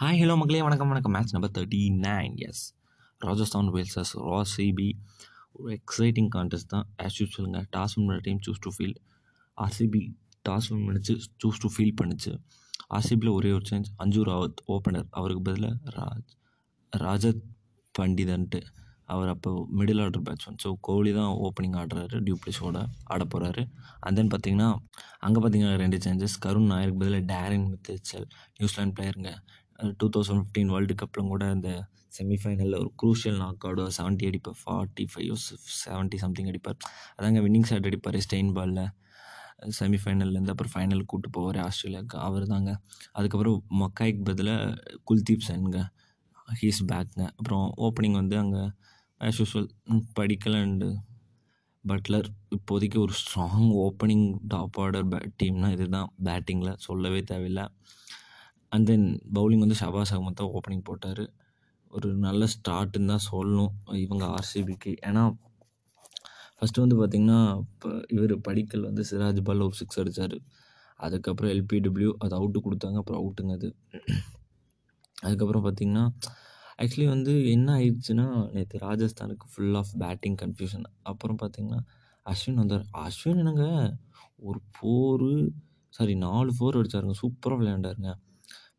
Hi hello மக்களே வணக்கம் வணக்கம். Match number thirty nine is Rajasthan versus RCB ஒரு எக்ஸைட்டிங் கான்டெஸ்ட் தான். ஆஸ் யூஸ்வலுங்க டாஸ் வின் பண்ண team choose to field RCB toss win பண்ணிச்சு சூஸ் டு ஃபீல் பண்ணுச்சு. ஆர்சிபியில் ஒரே ஒரு சேஞ்ச் அஞ்சு ராவத் ஓப்பனர் அவருக்கு பதிலாக ராஜ் ராஜத் பண்டிதன்ட்டு. அவர் அப்போ middle order batsman so Kohli தான் ஓப்பனிங் ஆடுறாரு டியூப்ளிஸோட ஆட போகிறாரு அண்ட் தென் பார்த்தீங்கன்னா அங்கே பார்த்தீங்கன்னா ரெண்டு சேஞ்சஸ் கருண் நாயருக்கு பதிலாக டேரின் மித்தேச்சல் நியூசிலாண்ட் பிளேயருங்க டூ தௌசண்ட் ஃபிஃப்டீன் வேர்ல்டு கப்பில் கூட இந்த செமிஃபைனலில் ஒரு க்ரூஷியல் நாக் அவுட் செவன்ட்டி அடிப்பார் ஃபார்ட்டி ஃபைவ் செவன்ட்டி சம்திங் அடிப்பார். அதாங்க வின்னிங் ஷாட் அடிப்பார் ஸ்டெயின் பாலில் செமிஃபைனல்லேருந்து அப்புறம் ஃபைனலுக்கு கூப்பிட்டு போவார் ஆஸ்திரேலியாவுக்கு அவர் தாங்க அதுக்கப்புறம் மக்காய்க்கு பதிலாக குல்தீப் சென்ங்க. ஹீஸ் பேக்குங்க அப்புறம் ஓப்பனிங் வந்து அங்கே as usual Padikkal and Buttler இப்போதைக்கு ஒரு ஸ்ட்ராங் ஓப்பனிங் டாப் ஆர்டர் பே டீம்னா இதுதான். பேட்டிங்கில் சொல்லவே தேவையில்லை. அண்ட் தென் பவுலிங் வந்து ஷபாஸ் அகமத் தான் ஓப்பனிங் போட்டார். ஒரு நல்ல ஸ்டார்ட்டுன்னு தான் சொல்லணும் இவங்க ஆர்சிபிக்கு ஏன்னா ஃபஸ்ட்டு வந்து பார்த்திங்கன்னா இப்போ இவர் படிக்கல் வந்து சிராஜ் பால் ஒரு சிக்ஸ் அடித்தார் அதுக்கப்புறம் எல்பிடபிள்யூ அது அவுட்டு கொடுத்தாங்க அப்புறம் அவுட்டுங்க அது அதுக்கப்புறம் பார்த்திங்கன்னா ஆக்சுவலி வந்து என்ன ஆயிடுச்சுன்னா நேற்று ராஜஸ்தானுக்கு ஃபுல் ஆஃப் பேட்டிங் கன்ஃபியூஷன் அப்புறம் பார்த்திங்கன்னா அஸ்வின் வந்தார். அஸ்வின் என்னங்க ஒரு ஃபோரு சாரி நாலு ஃபோர் அடித்தாருங்க சூப்பராக விளையாண்டாருங்க.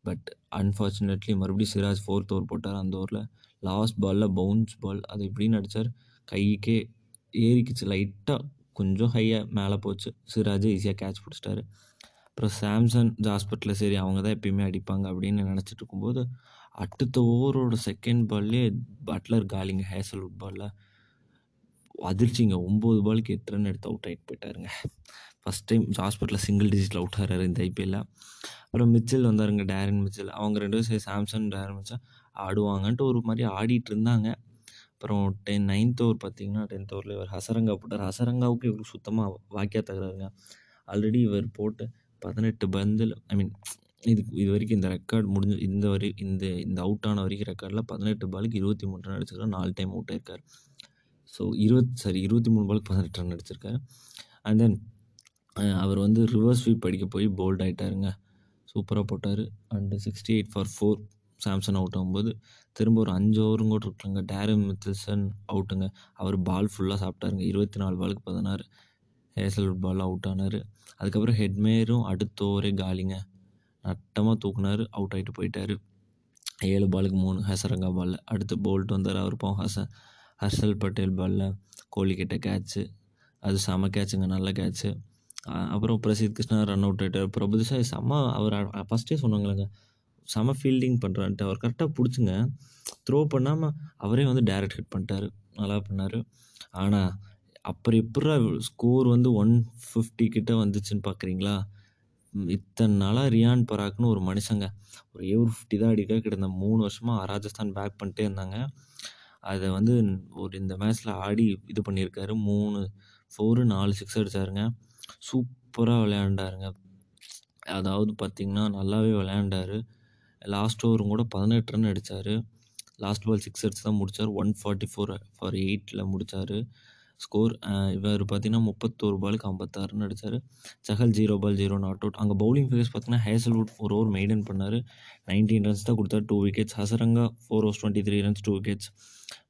பட் அன்ஃபார்ச்சுனேட்லி மறுபடியும் சிராஜ் ஃபோர்த் ஓவர் போட்டார் அந்த ஓவரில் லாஸ்ட் பாலில் பவுன்ஸ் பால் அது எப்படின்னு அடித்தார் கைக்கே ஏறிக்குச்சு லைட்டாக கொஞ்சம் ஹையாக மேலே போச்சு. சிராஜ் ஈஸியாக கேட்ச் பிடிச்சிட்டாரு. அப்புறம் சாம்சங் ஜாஸ்பட்டில் சரி அவங்க தான் எப்பயுமே அடிப்பாங்க அப்படின்னு நினச்சிட்டு இருக்கும்போது அடுத்த ஓவரோட செகண்ட் பால்லே பட்லர் காலிங்க ஹேசல்வுட் பாலில் அதிர்ச்சிங்க. ஒம்பது பாலுக்கு எட்டு ரன் எடுத்து அவுட் ஆகிட்டு போயிட்டாருங்க. ஃபஸ்ட் டைம் ஹாஸ்பிட்டலில் சிங்கிள் டிஜிட்டில் அவுட் ஆகிறாரு இந்த ஐபிஎல்ல அப்புறம் மிச்சில் வந்தாருங்க டேரன் மிச்சில். அவங்க ரெண்டு பேரும் சரி டேரன் மிச்சம் ஆடுவாங்கன்ட்டு ஒரு மாதிரி ஆடிட்டு இருந்தாங்க. அப்புறம் டென் நைன்த் ஓவர் பார்த்தீங்கன்னா டென்த் ஓவரில் இவர் ஹசரங்கா போட்டார். ஹசரங்காவுக்கு இவருக்கு சுத்தமாக வாக்கியா தகுறாருங்க ஆல்ரெடி இவர் போட்டு பதினெட்டு பந்தில் ஐ மீன் இது இது வரைக்கும் இந்த ரெக்கார்ட் முடிஞ்சு இந்த வரை இந்த இந்த அவுட் ஆன வரைக்கும் ரெக்கார்டில் பதினெட்டு பாலுக்கு இருபத்தி மூணு ரன் அடிச்சிருக்காரு. நாலு டைம் அவுட் ஆயிருக்கார். ஸோ இருபத் சாரி இருபத்தி மூணு பாலுக்கு பதினெட்டு ரன் அடிச்சிருக்காரு. அண்ட் தென் அவர் வந்து ரிவர்ஸ் ஸ்வீப் அடிக்க போய் போல்ட் ஆகிட்டாருங்க சூப்பராக போட்டார். And sixty eight for four Samson out ஆகும்போது திரும்ப ஒரு அஞ்சு ஓவரும் கூட இருக்குங்க. டேரன் மித்தில்சன் அவுட்டுங்க அவர் பால் ஃபுல்லாக சாப்பிட்டாருங்க. இருபத்தி நாலு பாலுக்கு பதினாறு. ஹேசல்வுட் பால் அவுட் ஆனார். அதுக்கப்புறம் ஹெட்மேரும் அடுத்த ஓவரே காலிங்க. நட்டமாக தூக்குனார். அவுட் ஆகிட்டு போயிட்டார். ஏழு பாலுக்கு மூணு. ஹசரங்கா பாலில் அடுத்து போல்ட் வந்தார் அவர் போ ஹச ஹர்ஷல் பட்டேல் பாலில் கோலி கிட்ட கேட்ச்சு அது செம கேட்சுங்க நல்ல கேட்ச்சு அப்புறம் பிரசித் கிருஷ்ணா ரன் அவுட் ஆகிட்டார் பிரபுதிஷா செம்ம அவர் ஃபஸ்ட்டே சொன்னாங்களேங்க. செம ஃபீல்டிங் பண்ணுறான்ட்டு அவர் கரெக்டாக பிடிச்சிங்க. த்ரோ பண்ணாமல் அவரே வந்து டேரக்ட் ஹிட் பண்ணிட்டார். நல்லா பண்ணார். ஆனால் அப்புறம் எப்படா ஸ்கோர் வந்து ஒன் ஃபிஃப்டி கிட்ட வந்துச்சுன்னு பார்க்குறீங்களா இத்தனை நாளாக ரியான் பராக்னு ஒரு மனுஷங்க. ஒரு ஏழு ஃபிஃப்டி தான் அடிக்க கிட்ட மூணு வருஷமாக ராஜஸ்தான் பேக் பண்ணிட்டே இருந்தாங்க. அதை வந்து ஒரு இந்த மேட்ச்சில் ஆடி இது பண்ணியிருக்காரு. மூணு ஃபோரு நாலு சிக்ஸ் அடித்தாருங்க சூப்பராக விளையாண்டாருங்க. அதாவது பார்த்திங்கன்னா நல்லாவே விளையாண்டார். லாஸ்ட் ஓவரும் கூட பதினெட்டு ரன் அடித்தார் லாஸ்ட் பால் சிக்ஸ் அடிச்சு தான் முடித்தார் ஒன் ஃபார்ட்டி ஃபோர் ஃபார் எயிட்டில் முடித்தார் ஸ்கோர் இவர் பார்த்தீங்கன்னா முப்பத்தோரு பாலுக்கு ஐம்பத்தாறு ரன் அடித்தார் Chahal zero ball zero not out அங்கே பவுலிங் ஃபிகர்ஸ் பார்த்தீங்கன்னா ஹேசல்வுட் ஒரு ஓவர் மெயின்டைன் பண்ணார். நைன்டீன் ரன்ஸ் தான் கொடுத்தார். Two wickets Hasaranga four overs twenty three runs two wickets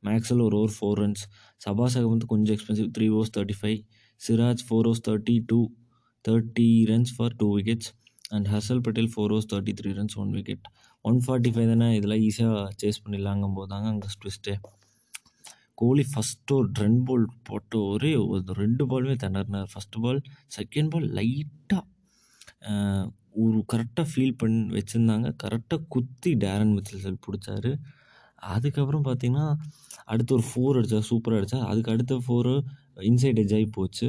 Maxwell ஒரு ஓவர் ஃபோர் ரன்ஸ் சபாசகம் வந்து கொஞ்சம் expensive three overs thirty five Siraj four overs thirty two thirty runs for two wickets and Harshal Patel four overs thirty three runs one wicket one forty five தானே? இதெல்லாம் ஈஸியாக chase பண்ணிடலாங்கும் போது தாங்க அங்கே ட்விஸ்ட்டே கோலி first ஒரு ரெண்டு பால் போட்ட ஒரே ஒரு ரெண்டு பாலுமே திணறினார். ஃபஸ்ட்டு பால் செகண்ட் பால் லைட்டாக ஒரு கரெக்டாக ஃபீல் பண்ணி வச்சுருந்தாங்க. கரெக்டாக குத்தி டேரன் மிச்சல் பிடிச்சாரு. அதுக்கப்புறம் பார்த்திங்கன்னா அடுத்து ஒரு ஃபோர் அடித்தார் சூப்பராக அடித்தார் அதுக்கு அடுத்த ஃபோரு இன்சைட் எஜ் ஆகி போச்சு.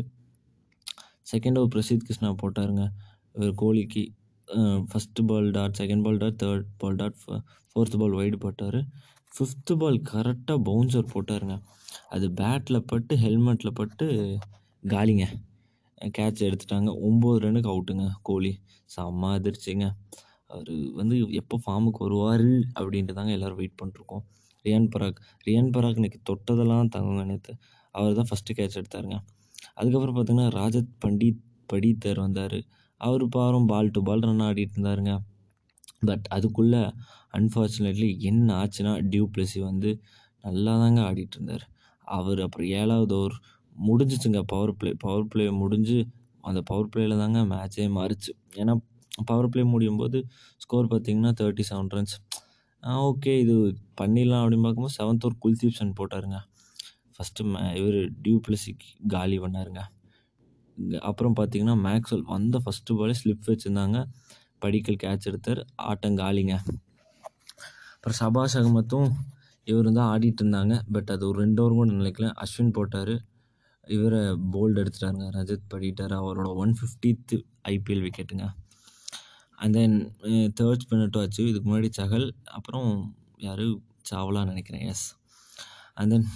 செகண்ட் ஓவர் பிரசீத் கிருஷ்ணா போட்டாருங்க. இவர் கோலிக்கு first ball dot second ball dot third ball dot fourth ball wide போட்டார். ஃபிஃப்த்து பால் கரெக்டாக பவுன்சர் போட்டாருங்க. அது பேட்டில் பட்டு ஹெல்மெட்டில் பட்டு காலிங்க. கேட்ச் எடுத்துட்டாங்க. ஒம்பது ரன்னுக்கு அவுட்டுங்க கோலி. செம்ம அதிர்ச்சிங்க. அவர் வந்து எப்போ ஃபார்முக்கு வருவார் அப்படின்ட்டு தாங்க எல்லோரும் வெயிட் பண்ணிருக்கோம் ரியான் பராக் ரியான் பராக் இன்றைக்கி தொட்டதெல்லாம் தங்குங்க நேற்று அவர் தான் ஃபஸ்ட்டு கேட்ச் எடுத்தாருங்க. அதுக்கப்புறம் பார்த்தீங்கன்னா ராஜத் பண்டித் படித்தர் வந்தார். அவர் பாரும் பால் டு பால் ரன் ஆடிட்டு இருந்தாருங்க. பட் அதுக்குள்ளே அன்ஃபார்ச்சுனேட்லி என்ன ஆச்சுன்னா டியூ பிளஸி வந்து நல்லா தாங்க ஆடிட்டு இருந்தார். அவர் அப்புறம் ஏழாவது ஓவர் முடிஞ்சிச்சுங்க பவர் பிளே பவர் பிளே முடிஞ்சு அந்த பவர் பிளேயில் தாங்க மேட்சே மாறிச்சு. ஏன்னா பவர் பிளே முடியும் போது ஸ்கோர் பார்த்தீங்கன்னா தேர்ட்டி செவன் ரன்ஸ் ஓகே இது பண்ணிடலாம் அப்படின்னு பார்க்கும்போது செவன்த் ஓவர் குல்தீப் சன் போட்டாருங்க. ஃபஸ்ட்டு மே இவர் டியூ காலி பண்ணாருங்க. அப்புறம் பார்த்தீங்கன்னா மேக்ஸ்வெல் வந்த ஃபஸ்ட்டு பாலே ஸ்லிப் வச்சுருந்தாங்க. படிக்கல் கேட்ச் எடுத்தார். ஆட்டம் காலிங்க. அப்புறம் சபாஷ் அகமத்தும் இவர் தான் ஆடிட்டு இருந்தாங்க. பட் அது ஒரு ரெண்டு ஓவர் கூட நினைக்கல. அஸ்வின் போட்டார். இவரை போல்டு எடுத்துட்டாருங்க. ரஜத் படிட்டார். அவரோட ஒன் ஃபிஃப்டித்து ஐபிஎல் விக்கெட்டுங்க அண்ட் தென் தேர்ட் ஸ்பின்னட்டும் ஆச்சு. இதுக்கு முன்னாடி சகல். அப்புறம் யார்? சாவலான்னு நினைக்கிறேன். எஸ் அண்ட் தென்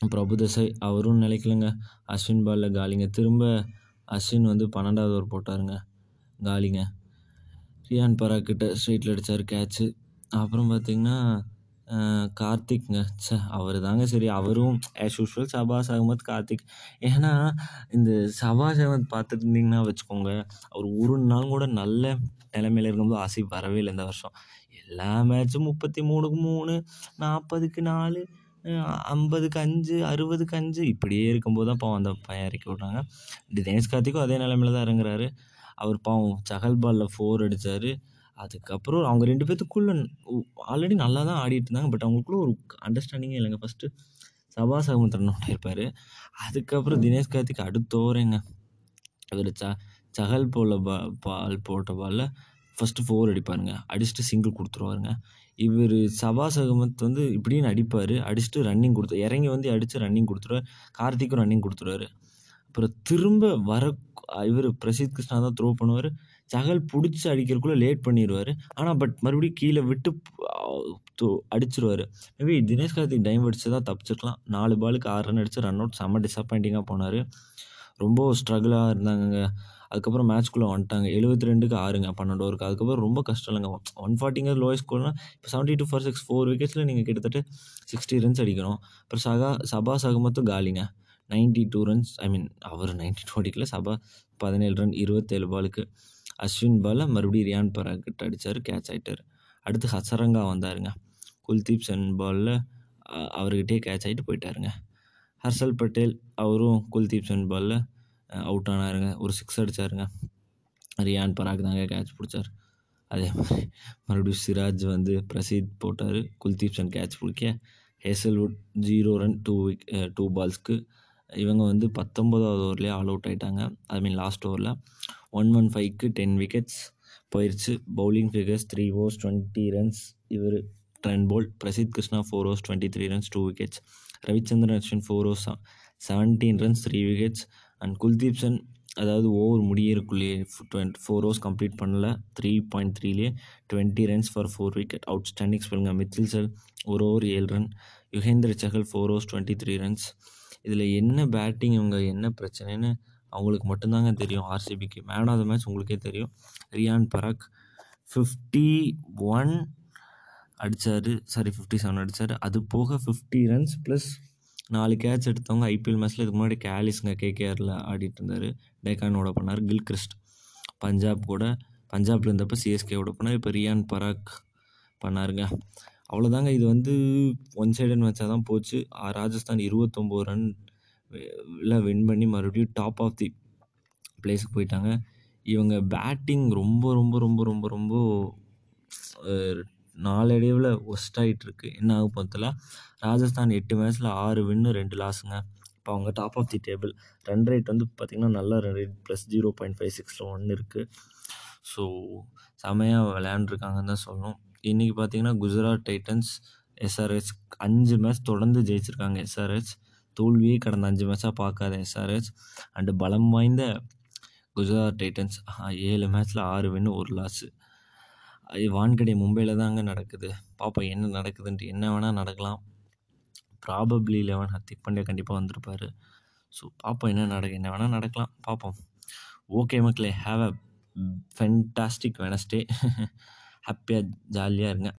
பிரபுதசை அவரும் நிலைக்கலங்க. அஸ்வின் பாலில் காலிங்க. திரும்ப அஸ்வின் வந்து பன்னெண்டாவது ஓவர் போட்டாருங்க. காலிங்க. ரியான் பராக் கிட்ட ஸ்ட்ரைட்டில் அடித்தார் கேட்ச்சு அப்புறம் பார்த்தீங்கன்னா கார்த்திக்ங்க. சே அவர் தாங்க சரி. அவரும் ஆஸ் யூஷுவல் சபாஸ் அகமத் கார்த்திக். ஏன்னா இந்த சபாஸ் அகமத் பார்த்துட்டு இருந்தீங்கன்னா வச்சுக்கோங்க அவர் ஒரு நாள் கூட நல்ல நிலைமையில் இருக்கும்போது ஆசிப் வரவே இல்லை இந்த வருஷம். எல்லா மேட்சும் முப்பத்தி மூணுக்கு மூணு நாற்பதுக்கு நாலு ஐம்பதுக்கு அஞ்சு அறுபதுக்கு அஞ்சு இப்படியே இருக்கும்போது தான் பாவம் அந்த பையன் இறக்கி விட்றாங்க. தினேஷ் கார்த்திக்கும் அதே நிலமையில தான் இறங்குறாரு. அவர் பாவம் சகல் பாலில் ஃபோர் அடித்தார் அதுக்கப்புறம் அவங்க ரெண்டு பேர்த்துக்குள்ள ஆல்ரெடி நல்லா தான் ஆடிட்டு இருந்தாங்க. பட் அவங்களுக்குள்ள ஒரு அண்டர்ஸ்டாண்டிங்கே இல்லைங்க. ஃபஸ்ட்டு சபா சகமுத்திரன் இருப்பார். அதுக்கப்புறம் தினேஷ் கார்த்திக் அடுத்த ஓவரேங்க இவர் ச சகல் போல பா பால் போட்ட பாலில் ஃபஸ்ட்டு ஃபோர் அடிப்பாருங்க. அடிச்சுட்டு சிங்கிள் கொடுத்துருவாருங்க. இவர் சபாஸ் அகமத் வந்து இப்படின்னு அடிப்பார். அடிச்சுட்டு ரன்னிங் கொடுத்து இறங்கி வந்து அடித்து ரன்னிங் கொடுத்துருவார். கார்த்திக்கும் ரன்னிங் கொடுத்துருவாரு. அப்புறம் திரும்ப வர இவர் பிரசித் கிருஷ்ணா தான் த்ரோ பண்ணுவார். சகல் பிடிச்சி அடிக்கிறதுக்குள்ளே லேட் பண்ணிடுவார் ஆனால் பட் மறுபடியும் கீழே விட்டு அடிச்சிருவார். மேபி தினேஷ் கார்த்திக் டைம் அடித்து தான் தப்பிச்சிருக்கலாம். நாலு பாலுக்கு ஆறு ரன் அடித்து ரன் அவுட் செம்ம டிசப்பாயிண்டிங்காக போனார். ரொம்ப ஸ்ட்ரகிளாக இருந்தாங்கங்க. அதுக்கப்புறம் மேட்ச்குள்ளே வந்துட்டாங்க. எழுபத்தி ரெண்டுக்கு ஆறுங்க பன்னெண்டு ஓவருக்கு அதுக்கப்புறம் ரொம்ப கஷ்டம் இல்லைங்க. ஒன் ஃபார்ட்டிங்கிறது லோயஸ்ட் ஸ்கோர்னால் இப்போ seventy two for six four விக்கெட்ஸில் நீங்கள் கிட்டத்தட்ட சிக்ஸ்டி ரன்ஸ் அடிக்கணும். அப்புறம் சகா சபா சகமத்தும் காலிங்க. Ninety two runs I mean our ninety two அடிக்கல சபா பதினேழு ரன் இருபத்தேழு பாலுக்கு அஸ்வின் பாலில் மறுபடியும் ரியான் பராக்கிட்ட அடித்தார் கேட்ச் ஆகிட்டார் அடுத்து ஹசரங்கா வந்தாருங்க. குல்தீப் சென் பாலில் அவர்கிட்டயே கேட்ச் ஆகிட்டு போயிட்டாருங்க. ஹர்ஷல் பட்டேல் அவரும் குல்தீப் சென் பாலில் அவுட் ஆனாருங்க. ஒரு சிக்ஸ் அடித்தாருங்க ரியான் பராக் தாங்க கேட்ச் பிடிச்சார். அதே மாதிரி மறுபடியும் சிராஜ் வந்து பிரசீத் போட்டார். குல்தீப் சந்த் கேட்ச் பிடிக்க. Hazlewood zero run two wicket two பால்ஸ்க்கு இவங்க வந்து பத்தொம்போதாவது ஓவர்லேயே ஆல் அவுட் ஆகிட்டாங்க ஐ மீன் லாஸ்ட் ஓவரில் ஒன் ஒன் ஃபைவ்க்கு டென் விக்கெட்ஸ் போயிடுச்சு bowling figures three overs twenty runs இவர் Trent Boult Prasidh Krishna four overs twenty three runs two wickets Ravichandran Ashwin four overs seventeen runs three wickets and Kuldeep Sen அதாவது over முடியறக்குள்ளேயே twenty four overs complete பண்ணல. Three point த்ரீலேயே twenty runs for four wicket outstanding ஸ்பெல்லுங்க Mitchell செல் ஒரு over ஏழு run Yuzvendra Chahal four overs twenty three runs இதில் என்ன batting இவங்க என்ன பிரச்சனைன்னு அவங்களுக்கு மட்டும்தாங்க தெரியும் ஆர்சிபிக்கு மேன் ஆஃப் த மேட்ச் உங்களுக்கே தெரியும். ரியான் பராக் ஃபிஃப்டி ஒன் அடித்தார் சாரி ஃபிஃப்டி செவன் அடித்தார் அது போக ஃபிஃப்டி ரன்ஸ் ப்ளஸ் நாலு கேட்ச் எடுத்தவங்க ஐபிஎல் மேட்ச்சில் இதுக்கு முன்னாடி கேலிஸ்ங்க கேகேஆரில் ஆடிட்டு இருந்தார். டெக்கானோட பண்ணார் கில் கிறிஸ்ட் பஞ்சாப் கூட பஞ்சாப்ல இருந்தப்போ சிஎஸ்கேவோட பண்ணார் இப்போ ரியான் பராக் பண்ணாருங்க. அவ்வளோதாங்க இது வந்து ஒன் சைடன் மேட்சாக தான் போச்சு. ராஜஸ்தான் இருபத்தொம்போது ரன் எல்லாம் வின் பண்ணி மறுபடியும் டாப் ஆஃப் தி பிளேஸுக்கு போயிட்டாங்க. இவங்க பேட்டிங் ரொம்ப ரொம்ப ரொம்ப ரொம்ப ரொம்ப நாளடைவில் ஒஸ்ட் ஆகிட்டுருக்கு என்ன ஆகும் பார்த்தல ராஜஸ்தான் எட்டு மேட்ச்சில் ஆறு வின்னு ரெண்டு லாஸுங்க இப்போ அவங்க top of the table run rate வந்து பார்த்திங்கன்னா நல்ல run rate plus zero point five சிக்ஸில் ஒன்று இருக்குது ஸோ செமையாக விளையாண்டுருக்காங்கன்னு தான் சொல்லணும். இன்றைக்கி பார்த்தீங்கன்னா குஜராத் டைட்டன்ஸ் எஸ்ஆர்ஹெச் அஞ்சு மேட்ச் தொடர்ந்து ஜெயிச்சிருக்காங்க. எஸ்ஆர்ஹெச் தோல்வியே கடந்த அஞ்சு மேட்சாக பார்க்காத எஸ்ஆர்ஹெச் அண்டு பலம் வாய்ந்த குஜராத் டைட்டன்ஸ் ஏழு மேட்ச்சில் ஆறு வின்னு ஒரு லாஸு வான்கடை மும்பையில் தாங்க நடக்குது. பார்ப்போம் என்ன நடக்குதுன்ட்டு என்ன வேணால் நடக்கலாம். ப்ராபப்ளி லெவன் ஹர்திக் பாண்டியா கண்டிப்பாக வந்திருப்பார். ஸோ பார்ப்போம் என்ன நடக்கு என்ன வேணால் நடக்கலாம். பார்ப்போம் ஓகே மக்களே ஹாவ் அ ஃபென்டாஸ்டிக் வெனஸ்டே ஹாப்பியாக ஜாலியாக இருங்க.